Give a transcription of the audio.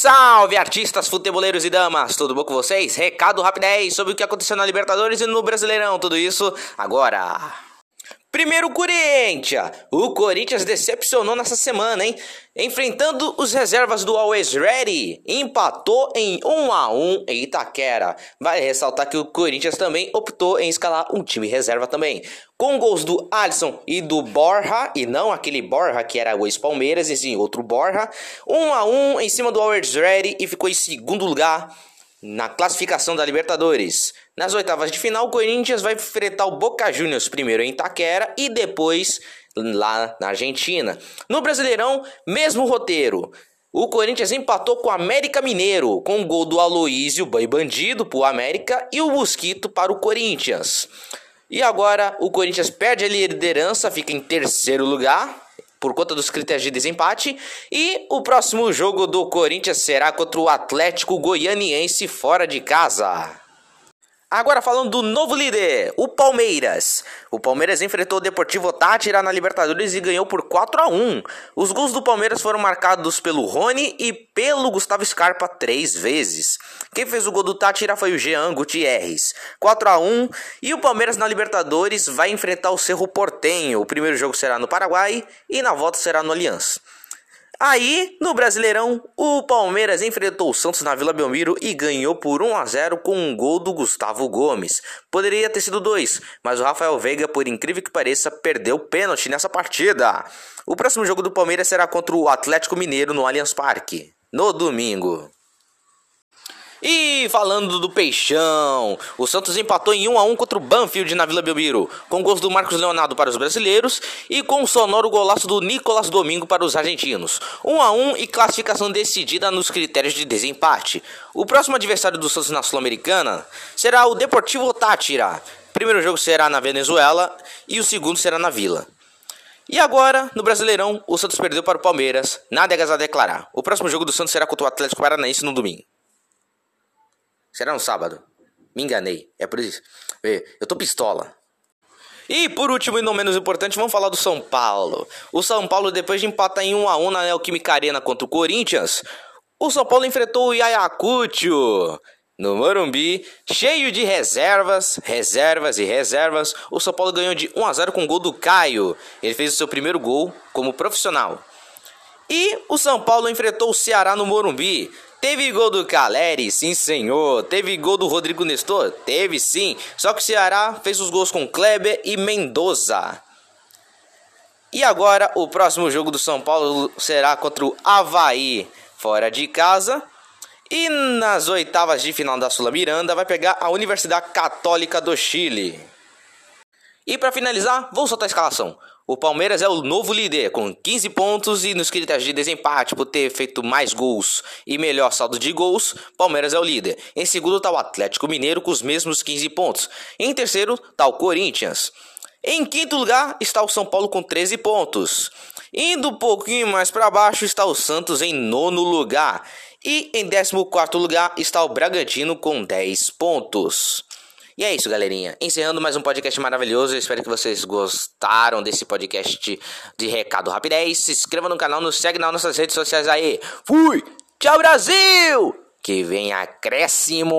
Salve artistas, futeboleiros e damas, tudo bom com vocês? Recado rapidez sobre o que aconteceu na Libertadores e no Brasileirão, tudo isso agora. Primeiro Corinthians. O Corinthians decepcionou nessa semana, hein? Enfrentando os reservas do Always Ready, empatou em 1 a 1 em Itaquera. Vale ressaltar que o Corinthians também optou em escalar um time reserva também, com gols do Alisson e do Borja, e não aquele Borja que era o ex-Palmeiras, e sim outro Borja. 1 a 1 em cima do Always Ready e ficou em segundo lugar na classificação da Libertadores. Nas oitavas de final, o Corinthians vai enfrentar o Boca Juniors primeiro em Itaquera e depois lá na Argentina. No Brasileirão, mesmo roteiro. O Corinthians empatou com o América Mineiro, com o gol do Aloísio Boi Bandido para o América e o Mosquito para o Corinthians. E agora o Corinthians perde a liderança, fica em terceiro lugar, por conta dos critérios de desempate. E o próximo jogo do Corinthians será contra o Atlético Goianiense fora de casa. Agora falando do novo líder, o Palmeiras. O Palmeiras enfrentou o Deportivo Tátira na Libertadores e ganhou por 4 a 1. Os gols do Palmeiras foram marcados pelo Rony e pelo Gustavo Scarpa três vezes. Quem fez o gol do Tátira foi o Jean Gutierrez. 4 a 1 e o Palmeiras na Libertadores vai enfrentar o Cerro Portenho. O primeiro jogo será no Paraguai e na volta será no Aliança. Aí, no Brasileirão, o Palmeiras enfrentou o Santos na Vila Belmiro e ganhou por 1 a 0 com um gol do Gustavo Gomes. Poderia ter sido dois, mas o Rafael Veiga, por incrível que pareça, perdeu o pênalti nessa partida. O próximo jogo do Palmeiras será contra o Atlético Mineiro no Allianz Parque, no domingo. E falando do Peixão, o Santos empatou em 1 a 1 contra o Banfield na Vila Belmiro, com gols do Marcos Leonardo para os brasileiros e com o sonoro golaço do Nicolas Domingo para os argentinos. 1 a 1 e classificação decidida nos critérios de desempate. O próximo adversário do Santos na Sul-Americana será o Deportivo Tátira. Primeiro jogo será na Venezuela e o segundo será na Vila. E agora, no Brasileirão, o Santos perdeu para o Palmeiras, nada é a declarar. O próximo jogo do Santos será contra o Atlético Paranaense no domingo. Será no sábado. Me enganei. É por isso. Eu tô pistola. E por último e não menos importante, vamos falar do São Paulo. O São Paulo, depois de empatar em 1 a 1 na Neoquímica Arena contra o Corinthians, o São Paulo enfrentou o Ayacucho no Morumbi, cheio de reservas, reservas e reservas. O São Paulo ganhou de 1 a 0 com o gol do Caio. Ele fez o seu primeiro gol como profissional. E o São Paulo enfrentou o Ceará no Morumbi. Teve gol do Caleri, sim senhor. Teve gol do Rodrigo Nestor? Teve sim. Só que o Ceará fez os gols com Kleber e Mendoza. E agora o próximo jogo do São Paulo será contra o Havaí, fora de casa. E nas oitavas de final da Sula Miranda vai pegar a Universidade Católica do Chile. E para finalizar, vou soltar a escalação. O Palmeiras é o novo líder, com 15 pontos e nos critérios de desempate, por ter feito mais gols e melhor saldo de gols, Palmeiras é o líder. Em segundo está o Atlético Mineiro com os mesmos 15 pontos. Em terceiro está o Corinthians. Em quinto lugar está o São Paulo com 13 pontos. Indo um pouquinho mais para baixo está o Santos em nono lugar. E em décimo quarto lugar está o Bragantino com 10 pontos. E é isso, galerinha. Encerrando mais um podcast maravilhoso. Eu espero que vocês gostaram desse podcast de recado rapidez. Se inscreva no canal, nos segue nas nossas redes sociais aí. Fui! Tchau, Brasil! Que vem acréscimo!